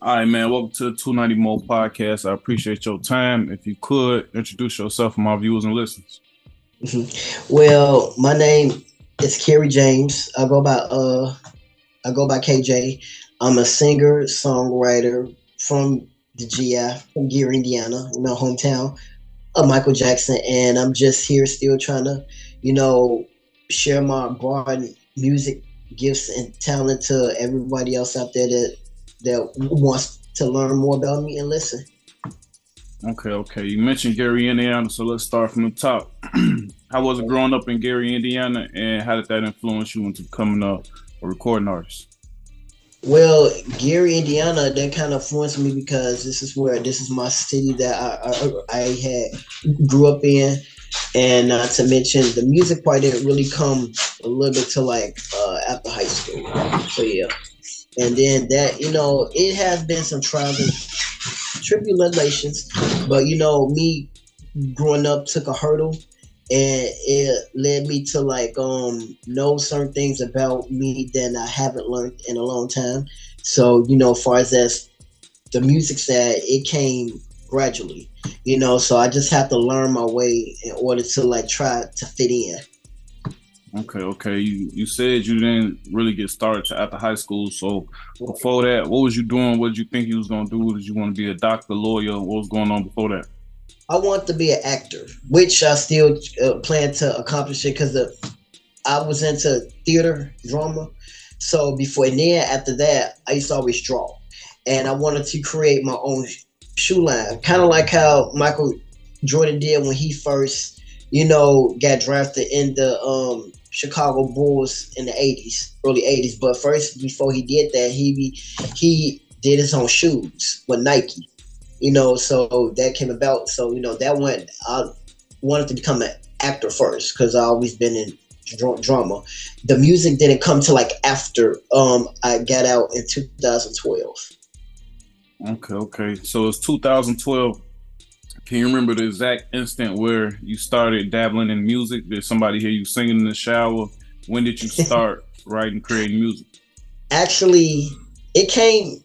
All right, man. Welcome to the 290 Mo podcast. I appreciate your time. If you could introduce yourself to my viewers and listeners. Mm-hmm. Well, my name is Kerry James. I go by uh I go by KJ. I'm a singer, songwriter from the GI, from Gary, Indiana, you know, hometown of Michael Jackson. And I'm just here still trying to, you know, share my broad music gifts and talent to everybody else out there that that wants to learn more about me and listen. Okay, okay. You mentioned Gary, Indiana, so let's start from the top. how was it growing up in Gary, Indiana, and how did that influence you into becoming a, a recording artist? Well, Gary, Indiana, that kind of influenced me because this is where this is my city that I I, I had grew up in, and not to mention the music part didn't really come a little bit to like uh, after high school. So yeah, and then that you know it has been some trials and tribulations, but you know me growing up took a hurdle and it led me to like um know certain things about me that I haven't learned in a long time. So you know, as far as that's the music side, it came gradually. You know, so I just have to learn my way in order to like try to fit in. Okay, okay. You you said you didn't really get started after high school. So before that, what was you doing? What did you think you was gonna do? Did you want to be a doctor, lawyer? What was going on before that? I want to be an actor, which I still uh, plan to accomplish it because I was into theater, drama. So before then, after that, I used to always draw, and I wanted to create my own shoe line, kind of like how Michael Jordan did when he first, you know, got drafted in the um, Chicago Bulls in the '80s, early '80s. But first, before he did that, he he did his own shoes with Nike you know, so that came about. So, you know, that went, I wanted to become an actor first because I always been in drama. The music didn't come to like after um I got out in 2012. Okay, okay. So it's 2012. Can you remember the exact instant where you started dabbling in music? Did somebody hear you singing in the shower? When did you start writing, creating music? Actually, it came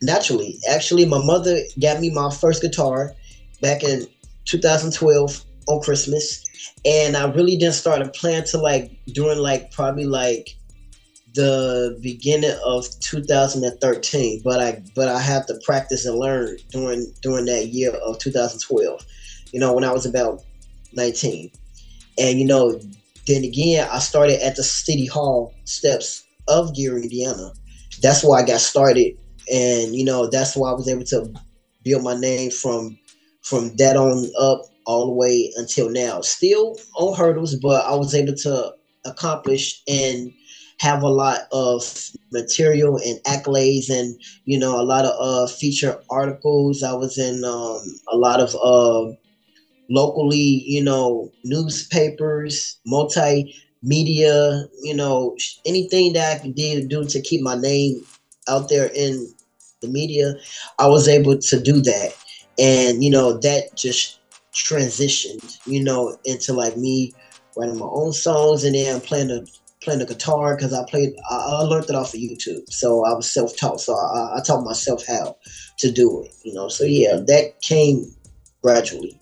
naturally. Actually, my mother got me my first guitar back in 2012 on Christmas, and I really didn't start playing to like during like probably like the beginning of 2013. But I but I have to practice and learn during during that year of 2012. You know, when I was about 19, and you know, then again, I started at the City Hall steps of Gary, Indiana. That's where I got started and you know that's why I was able to build my name from from that on up all the way until now. Still on hurdles, but I was able to accomplish and have a lot of material and accolades and you know a lot of uh feature articles i was in um a lot of uh locally you know newspapers multimedia you know anything that i could do to keep my name out there in the media, I was able to do that. And, you know, that just transitioned, you know, into like me writing my own songs and then playing the playing the guitar because I played I, I, learned it off of YouTube. So I was self taught. So I, I taught myself how to do it. You know, so yeah, that came gradually.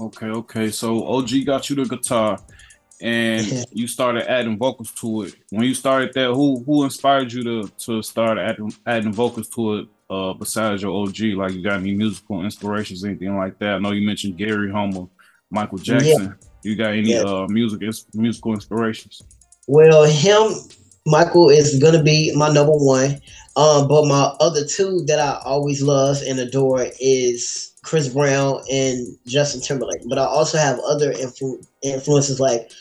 Okay, okay. So OG got you the guitar and you started adding vocals to it. When you started that, who who inspired you to to start adding adding vocals to it? Uh, besides your OG, like you got any musical inspirations, anything like that? I know you mentioned Gary Homer, Michael Jackson. Yeah. You got any yeah. uh music musical inspirations? Well, him, Michael is gonna be my number one. Um, but my other two that I always love and adore is Chris Brown and Justin Timberlake. But I also have other influ- influences like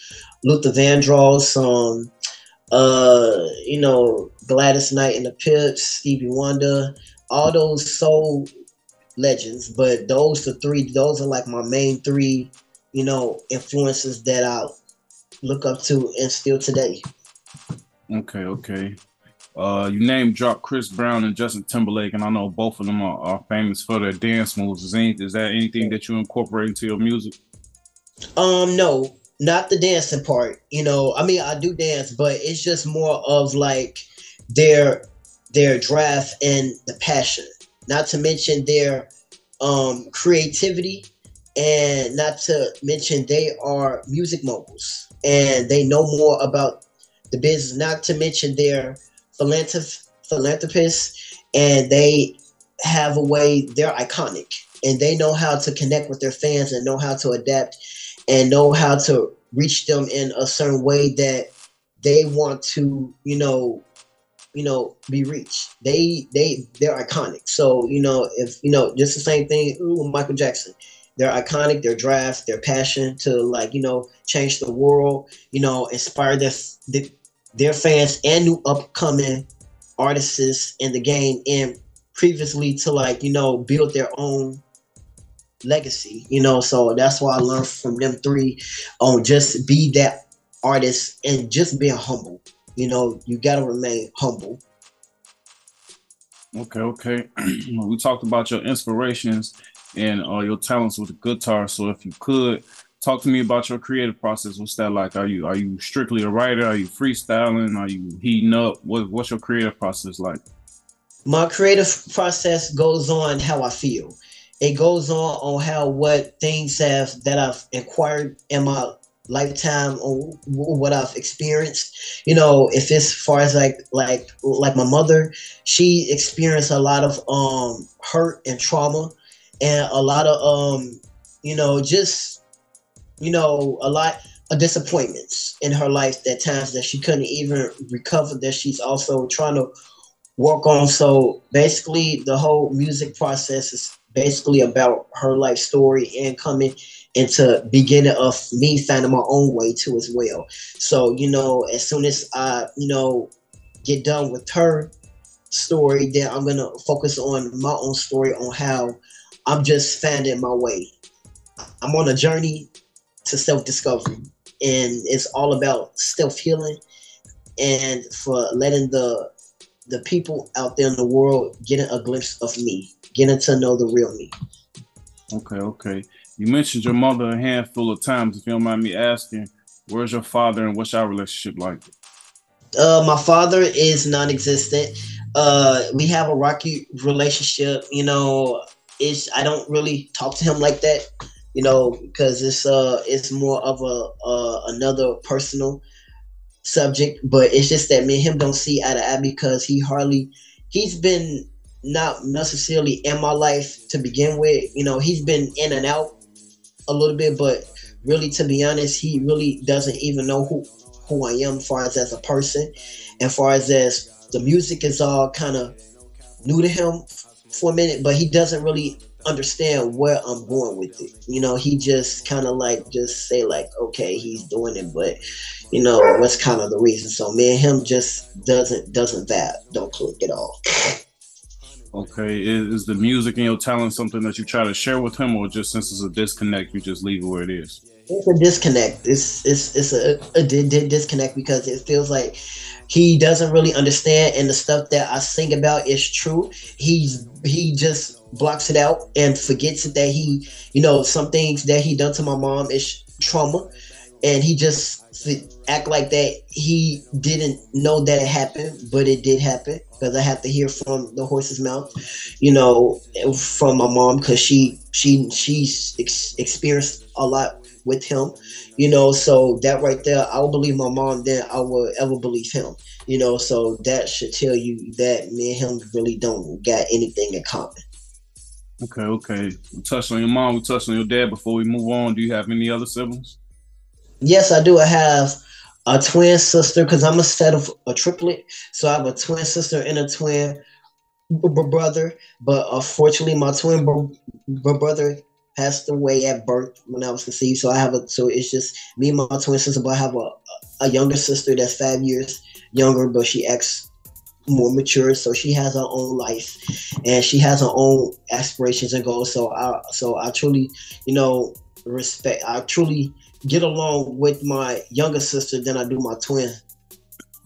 Luther Vandross, um, uh, you know, Gladys Knight and the Pips, Stevie Wonder, all those soul legends. But those the three, those are like my main three, you know, influences that I look up to and still today. Okay, okay. Uh, you name drop Chris Brown and Justin Timberlake, and I know both of them are, are famous for their dance moves. Is, any, is that anything that you incorporate into your music? Um, no, not the dancing part. You know, I mean, I do dance, but it's just more of like their their draft and the passion. Not to mention their um, creativity, and not to mention they are music moguls and they know more about the business. Not to mention their philanthrop- philanthropists, and they have a way. They're iconic, and they know how to connect with their fans and know how to adapt and know how to reach them in a certain way that they want to, you know, you know, be reached. They they they're iconic. So you know, if you know, just the same thing with Michael Jackson. They're iconic. Their draft, their passion to like you know change the world. You know, inspire their their fans and new upcoming artists in the game, and previously to like you know build their own legacy. You know, so that's why I learned from them three on just be that artist and just being humble. You know, you gotta remain humble. Okay, okay. we talked about your inspirations and uh, your talents with the guitar. So if you could talk to me about your creative process, what's that like? Are you are you strictly a writer? Are you freestyling? Are you heating up? What, what's your creative process like? My creative process goes on how I feel. It goes on on how what things have that I've acquired in my lifetime or what I've experienced. You know, if it's far as like like like my mother, she experienced a lot of um hurt and trauma and a lot of um you know just you know a lot of disappointments in her life at times that she couldn't even recover that she's also trying to work on so basically the whole music process is basically about her life story and coming into beginning of me finding my own way too as well. So, you know, as soon as I, you know, get done with her story, then I'm gonna focus on my own story on how I'm just finding my way. I'm on a journey to self-discovery and it's all about self-healing and for letting the the people out there in the world getting a glimpse of me, getting to know the real me. Okay, okay. You mentioned your mother a handful of times. If you don't mind me asking, where's your father and what's your relationship like? Uh, my father is non-existent. Uh, we have a rocky relationship. You know, I don't really talk to him like that. You know, because it's uh it's more of a uh, another personal subject. But it's just that me and him don't see eye to eye because he hardly he's been not necessarily in my life to begin with. You know, he's been in and out a little bit, but really, to be honest, he really doesn't even know who who I am, as far as as a person, and far as as the music is all kind of new to him for a minute, but he doesn't really understand where I'm going with it. You know, he just kind of like just say like, okay, he's doing it, but you know, what's kind of the reason? So me and him just doesn't doesn't that don't click at all. Okay, is, is, the music and your talent something that you try to share with him, or just since it's a disconnect, you just leave it where it is? It's a disconnect. It's it's it's a, a, a disconnect because it feels like he doesn't really understand, and the stuff that I sing about is true. He's he just blocks it out and forgets it that he, you know, some things that he done to my mom is trauma, and he just act like that he didn't know that it happened, but it did happen because I have to hear from the horse's mouth, you know, from my mom because she she she's ex- experienced a lot with him, you know. So that right there, I will believe my mom. Then I will ever believe him, you know. So that should tell you that me and him really don't got anything in common. Okay, okay. We touched on your mom. We touched on your dad. Before we move on, do you have any other siblings? Yes, I do. I have a twin sister because I'm a set of a triplet. So I have a twin sister and a twin brother. But uh, unfortunately, my twin brother passed away at birth when I was conceived. So I have a so it's just me and my twin sister. But I have a a younger sister that's five years younger, but she acts more mature so she has her own life and she has her own aspirations and goals so i so i truly you know respect i truly get along with my younger sister than I do my twin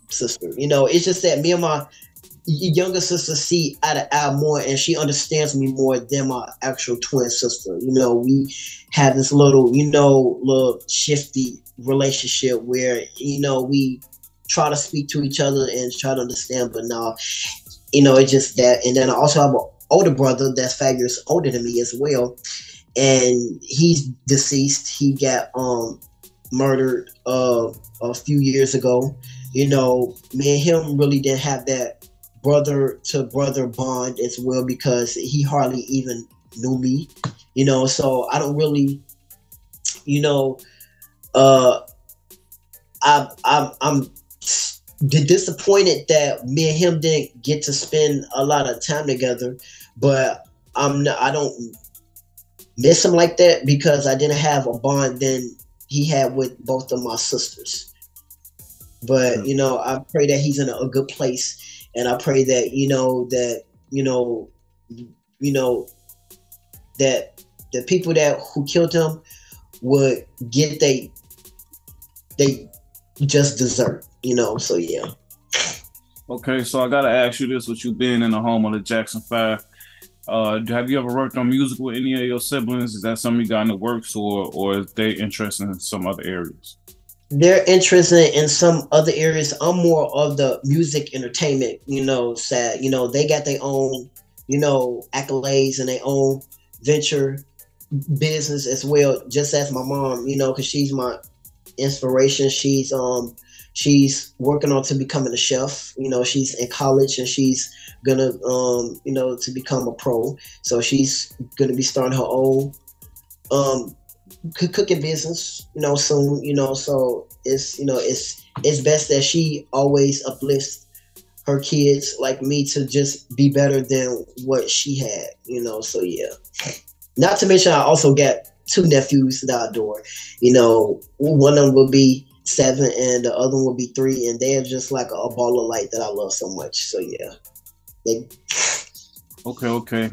sister. You know, it's just that me and my younger sister see eye to eye more and she understands me more than my actual twin sister. You know, we have this little, you know, little shifty relationship where, you know, we try to speak to each other and try to understand, but now you know, it's just that. And then I also have an older brother that's five years older than me as well, and he's deceased. He got um murdered uh, a few years ago. You know, me and him really didn't have that brother to brother bond as well because he hardly even knew me. You know, so I don't really, you know, uh, I, I'm I'm disappointed that me and him didn't get to spend a lot of time together, but I'm not, I don't miss him like that because I didn't have a bond then he had with both of my sisters. But you know, I pray that he's in a, a good place, and I pray that you know that you know, you know, that the people that who killed him would get they they just desert, you know. So yeah. Okay, so I gotta ask you this: With you being in the home of the Jackson Five, uh, have you ever worked on music with any of your siblings? Is that something you got in the works, or or is they interested in some other areas? They're interested in some other areas. I'm more of the music entertainment, you know, sad. You know, they got their own, you know, accolades and their own venture business as well, just as my mom, you know, because she's my inspiration. She's um she's working on to becoming a chef. You know, she's in college and she's gonna um you know to become a pro. So she's gonna be starting her own um cooking business. You know, soon. You know, so it's you know it's it's best that she always uplifts her kids like me to just be better than what she had. You know, so yeah. Not to mention, I also got two nephews that I adore. You know, one of them will be seven and the other one will be three, and they're just like a, ball of light that I love so much. So yeah. They... Okay, okay.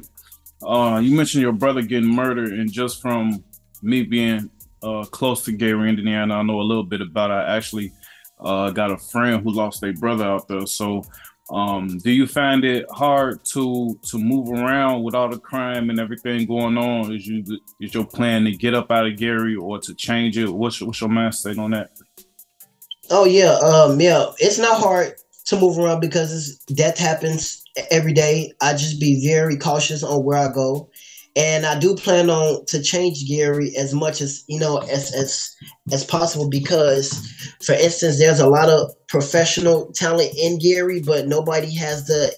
Uh, you mentioned your brother getting murdered, and just from me being uh, close to Gary, Indiana, I know a little bit about. It. I actually uh, got a friend who lost their brother out there. So, um, do you find it hard to to move around with all the crime and everything going on? Is you is your plan to get up out of Gary or to change it? What's what's your mind state on that? Oh yeah, um, yeah. It's not hard to move around because death happens every day. I just be very cautious on where I go. And I do plan on to change Gary as much as you know as as as possible because, for instance, there's a lot of professional talent in Gary, but nobody has the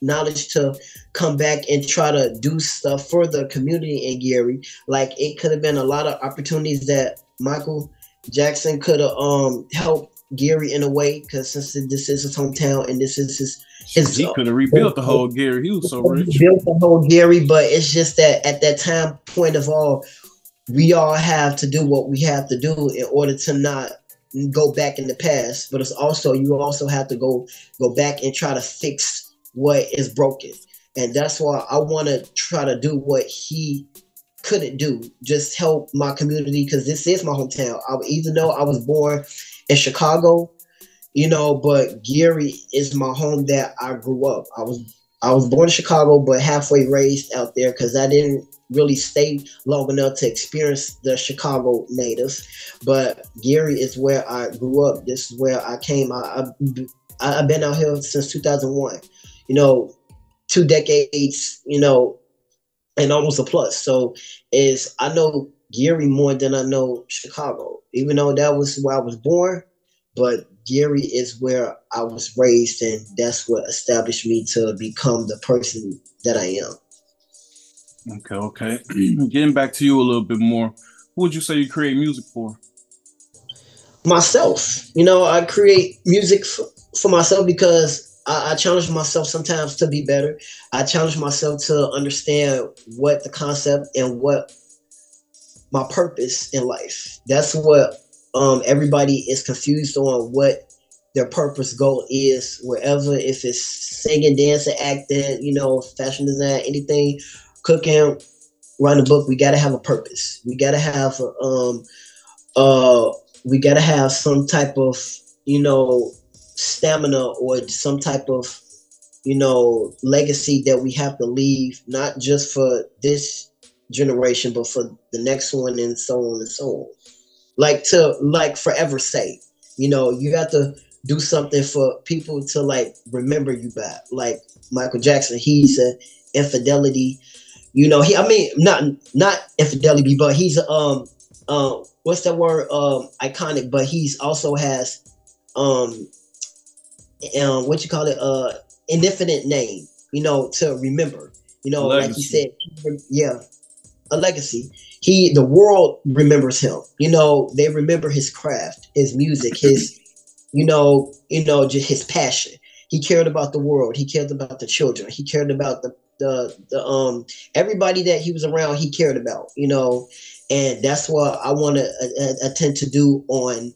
knowledge to come back and try to do stuff for the community in Gary. Like it could have been a lot of opportunities that Michael Jackson could have um helped Gary in a way because since this is his hometown and this is his his he could have rebuilt the whole Gary. He was so rich. Built the whole Gary, but it's just that at that time point of all, we all have to do what we have to do in order to not go back in the past. But it's also you also have to go go back and try to fix what is broken. And that's why I want to try to do what he couldn't do. Just help my community because this is my hometown. I, even though I was born in Chicago, you know, but Gary is my home that I grew up. I was I was born in Chicago, but halfway raised out there because I didn't really stay long enough to experience the Chicago natives. But Gary is where I grew up. This is where I came. I, I I've been out here since 2001. You know, two decades. You know, and almost a plus. So is I know Gary more than I know Chicago, even though that was where I was born. But Gary is where I was raised, and that's what established me to become the person that I am. Okay, okay. Getting back to you a little bit more, who would you say you create music for? Myself. You know, I create music for, for myself because I, I, challenge myself sometimes to be better. I challenge myself to understand what the concept and what my purpose in life. That's what um, everybody is confused on what their purpose goal is wherever if it's singing dancing acting you know fashion design anything cooking writing a book we got to have a purpose we got to have a, um uh we got to have some type of you know stamina or some type of you know legacy that we have to leave not just for this generation but for the next one and so on and so on like to like forever say you know you have to do something for people to like remember you by. Like Michael Jackson, he's a infidelity. You know, he I mean not not infidelity, but he's um um what's that word um iconic, but he's also has um um what you call it uh indefinite name, you know, to remember. You know, like you said, yeah, a legacy. He the world remembers him. You know, they remember his craft, his music, his you know, you know, just his passion. He cared about the world. He cared about the children. He cared about the the the um everybody that he was around. He cared about, you know, and that's what I want to uh, attempt to do on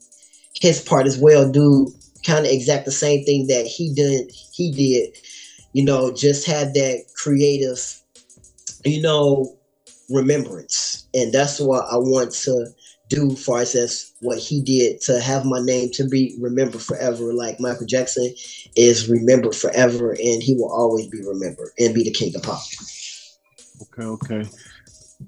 his part as well. Do kind of exact the same thing that he did. He did, you know, just had that creative, you know, remembrance, and that's what I want to do far as as what he did to have my name to be remembered forever. Like michael jackson is remembered forever and he will always be remembered and be the king of pop. Okay okay.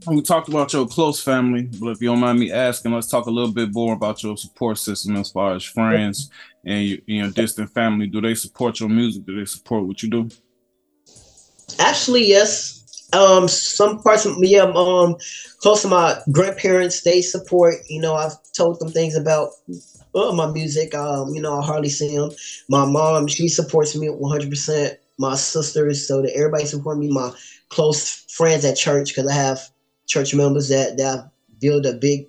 We talked about your close family but if you don't mind me asking let's talk a little bit more about your support system as far as friends and your, your distant family. Do they support your music? Do they support what you do? Actually yes um some parts of me um, um close to my grandparents they support you know i've told them things about uh, my music um you know i hardly see them my mom she supports me 100% my sisters so that everybody support me. My close friends at church because i have church members that that I've a big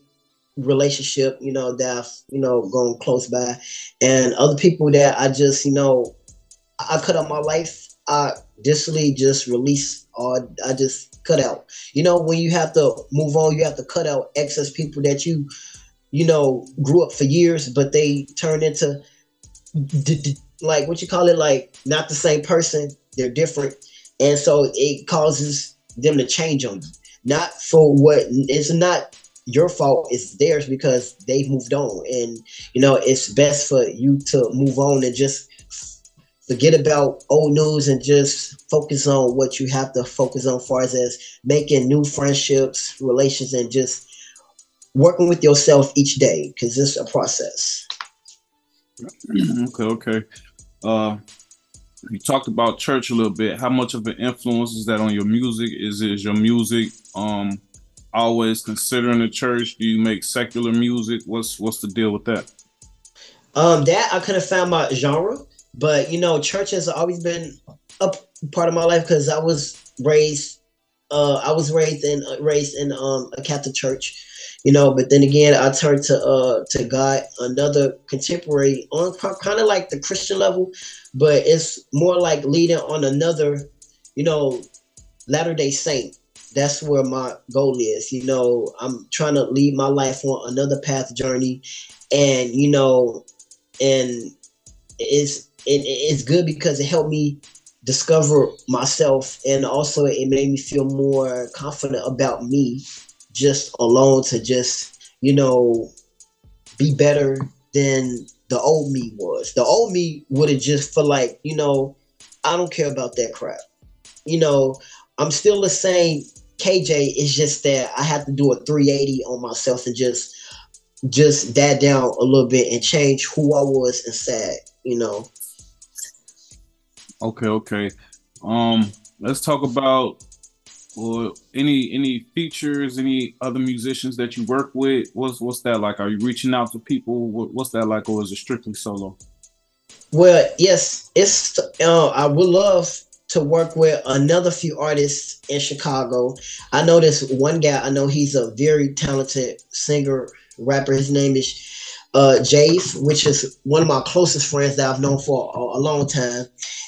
relationship you know that I've, you know gone close by. And other people that i just you know i cut out my life i disly just release or uh, I just cut out. You know, when you have to move on, you have to cut out excess people that you, you know, grew up for years, but they turn into d- d- like what you call it, like not the same person. They're different, and so it causes them to change on you. Not for what it's not your fault it's theirs because they've moved on and you know it's best for you to move on and just forget about old news and just focus on what you have to focus on as far as, as making new friendships relations and just working with yourself each day because it's a process. Okay okay. Uh you talked about church a little bit. How much of an influence is that on your music? Is is your music um always considering the church? Do you make secular music? What's what's the deal with that? Um that i kind of found my genre but you know, church has always been a part of my life because I was raised. Uh, I was raised in uh, raised in um, a Catholic church, you know. But then again, I turned to uh, to God, another contemporary on kind of like the Christian level, but it's more like leading on another, you know, Latter Day Saint. That's where my goal is. You know, I'm trying to lead my life on another path journey, and you know, and it's it, it's good because it helped me discover myself and also it made me feel more confident about me just alone to just you know be better than the old me was. The old me would have just felt like you know i don't care about that crap. You know i'm still the same. Kj it's just that i have to do a 380 on myself and just just that down a little bit and change who i was inside you know Okay, okay. Um, let's talk about well, any any features, any other musicians that you work with. What's what's that like? Are you reaching out to people? what's that like, or is it strictly solo? Well, yes, it's. Uh, I would love to work with another few artists in Chicago. I know this one guy. I know he's a very talented singer, rapper. His name is uh, Jave, which is one of my closest friends that I've known for a, a, long time,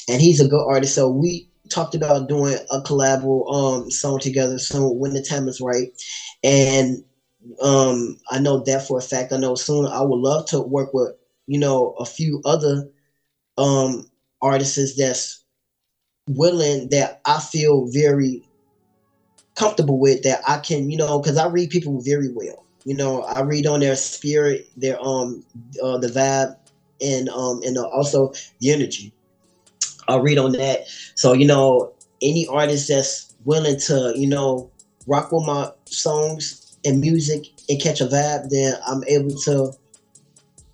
and he's a good artist. So we talked about doing a collab um song together soon when the time is right, and um I know that for a fact. I know soon I would love to work with you know a few other um artists that's willing that I feel very comfortable with that I can you know because I read people very well you know, I read on their spirit, their um, uh, the vibe, and um, and also the energy. I read on that. So you know, any artist that's willing to you know rock with my songs and music and catch a vibe, then I'm able to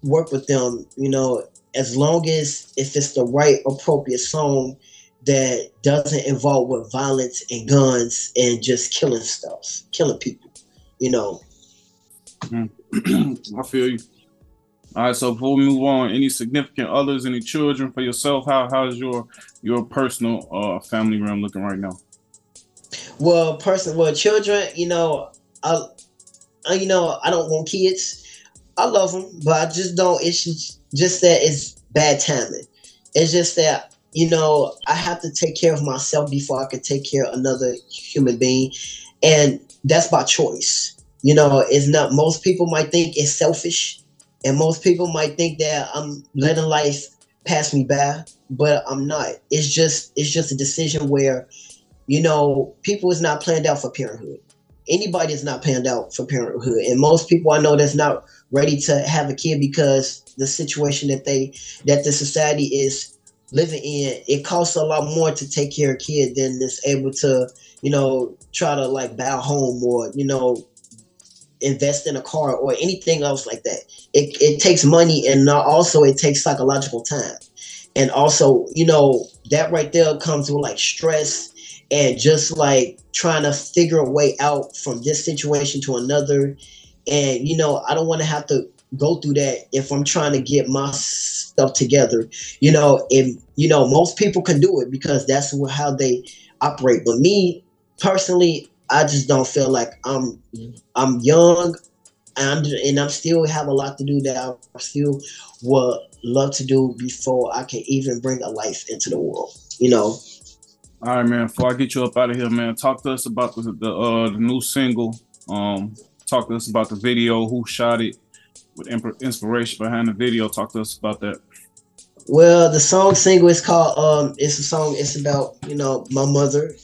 work with them. You know, as long as if it's the right appropriate song that doesn't involve with violence and guns and just killing stuff, killing people, you know. Mm. I feel you. All right, so before we move on, any significant others, any children for yourself? How how's your your personal uh family room looking right now? Well, person, well, children, you know, I, I, you know, I don't want kids. I love them, but I just don't. It's just that it's bad timing. It's just that you know I have to take care of myself before I can take care of another human being, and that's by choice. You know, it's not. Most people might think it's selfish, and most people might think that I'm letting life pass me by, but I'm not. It's just it's just a decision where, you know, people is not planned out for parenthood. Anybody is not planned out for parenthood, and most people I know that's not ready to have a kid because the situation that they that the society is living in, it costs a lot more to take care of a kid than is able to, you know, try to like buy a home or, you know, invest in a car or anything else like that. It, it takes money and also it takes psychological time. And also, you know, that right there comes with like stress and just like trying to figure a way out from this situation to another and, you know, I don't want to have to go through that if I'm trying to get my stuff together. You know, if, you know, most people can do it because that's how they operate. But me personally, I just don't feel like I'm, I'm young and, and I'm still have a lot to do that I still would love to do before I can even bring a life into the world, you know? All right, man. Before I get you up out of here, man, talk to us about the the, uh, the new single. Um, talk to us about the video, who shot it, with inspiration behind the video. Talk to us about that. Well, the song single is called um it's a song it's about, you know, my mother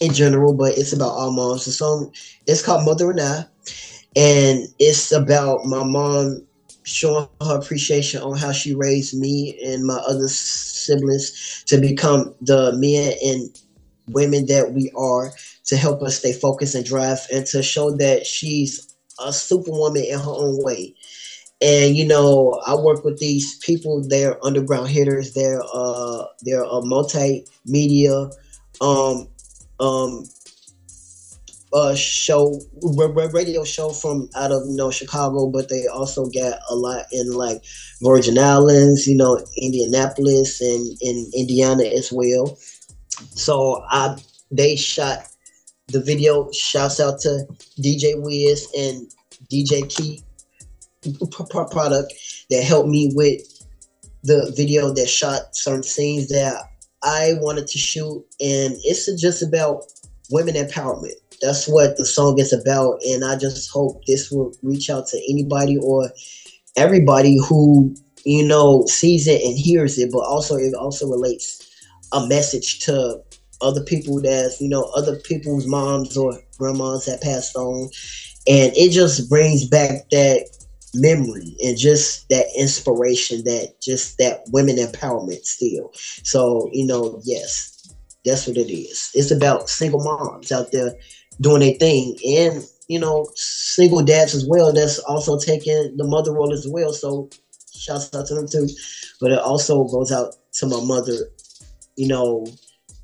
in general, but it's about our moms. The song it's called Mother and I. And it's about my mom showing her appreciation on how she raised me and my other siblings to become the men and women that we are to help us stay focused and drive and to show that she's a superwoman in her own way. And you know, I work with these people. They're underground hitters. They're uh, they're a multimedia um, um, uh, show radio show from out of you know Chicago, but they also got a lot in like Virgin Islands, you know, Indianapolis and in Indiana as well. So I they shot the video. Shouts out to DJ Wiz and DJ Key product that helped me with the video that shot certain scenes that I wanted to shoot. And it's just about women empowerment. That's what the song is about. And I just hope this will reach out to anybody or everybody who, you know, sees it and hears it, but also it also relates a message to other people that's you know other people's moms or grandmas that passed on and it just brings back that memory and just that inspiration that just that women empowerment still. So you know yes that's what it is. It's about single moms out there doing their thing and you know single dads as well that's also taking the mother role as well. So shouts out to them too. But it also goes out to my mother you know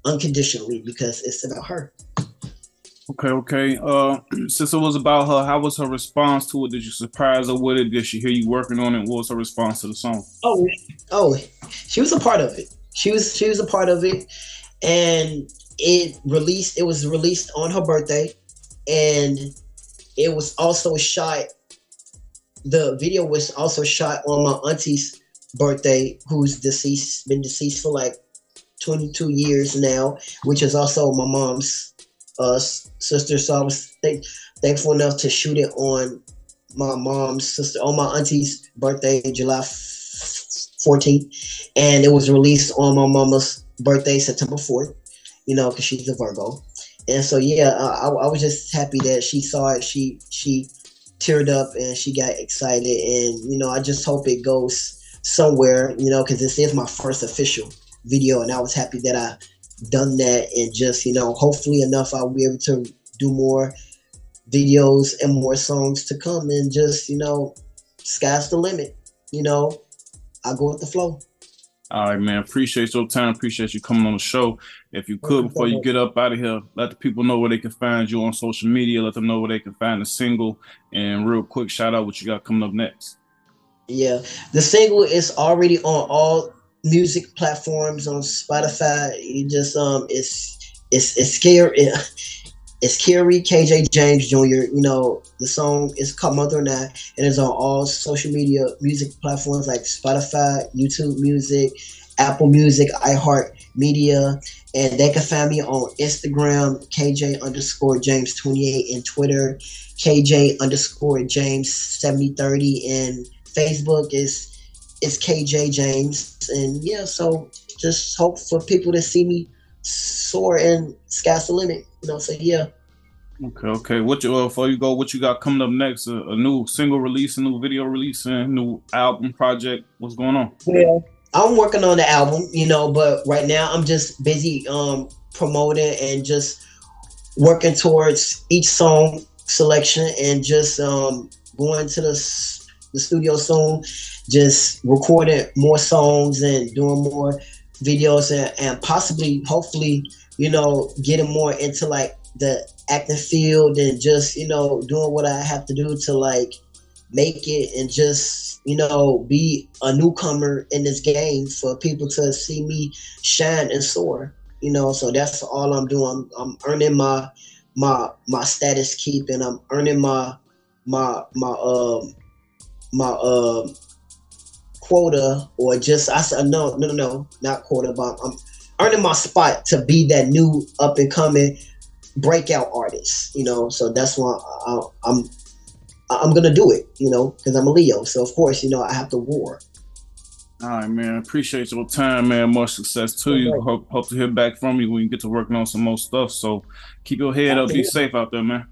unconditionally because it's about her. Okay, okay. Uh, since it was about her, how was her response to it? Did you surprise her with it? Did she hear you working on it? What was her response to the song? Oh, oh, she was a part of it. She was she was a part of it, and it released. It was released on her birthday, and it was also shot. The video was also shot on my auntie's birthday, who's deceased, been deceased for like 22 years now, which is also my mom's uh, sister. So I was th- thankful enough to shoot it on my mom's sister, on my auntie's birthday, July 14th. And it was released on my mama's birthday, September 4th, you know, because she's a Virgo. And so, yeah, I, I was just happy that she saw it. She, she, teared up and she got excited and you know i just hope it goes somewhere you know because this is my first official video, and I was happy that I done that and just you know hopefully enough I'll be able to do more videos and more songs to come and just you know sky's the limit you know I go with the flow All right, man. Appreciate your time. Appreciate you coming on the show. If you could, before you get up out of here, let the people know where they can find you on social media. Let them know where they can find the single. And real quick, shout out what you got coming up next. Yeah, the single is already on all music platforms on Spotify. You just um, it's it's it's scary. It's Kerry KJ James Jr. You know, the song is called Mother and I, and it's on all social media music platforms like Spotify, YouTube Music, Apple Music, iHeart Media, and they can find me on Instagram, KJ underscore James 28, and Twitter, KJ underscore James 7030, and Facebook is is KJ James. And yeah, so just hope for people to see me soar and sky's the limit. You know, so yeah. Okay, okay. What you uh, before you go, what you got coming up next? A, a new single release, a new video release, and new album project. What's going on? Yeah, I'm working on the album, you know, but right now I'm just busy um promoting and just working towards each song selection and just um going to the the studio soon, just recording more songs and doing more videos and, and possibly hopefully you know getting more into like the acting field and just you know doing what I have to do to like make it and just you know be a newcomer in this game for people to see me shine and soar you know. So that's all i'm doing. I'm, I'm earning my my my status keep and i'm earning my my my um my um quota or just i said no no no no not quota but i'm earning my spot to be that new up and coming breakout artist you know so that's why I, i'm I'm gonna do it, you know, because I'm a Leo. So of course, you know, I have to war. All right, man. Appreciate your time, man. More success to you. Hope, hope to hear back from you when you get to working on some more stuff. So keep your head up. Be safe out there, man.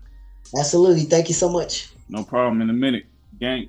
Absolutely. Thank you so much. No problem. In a minute, gang.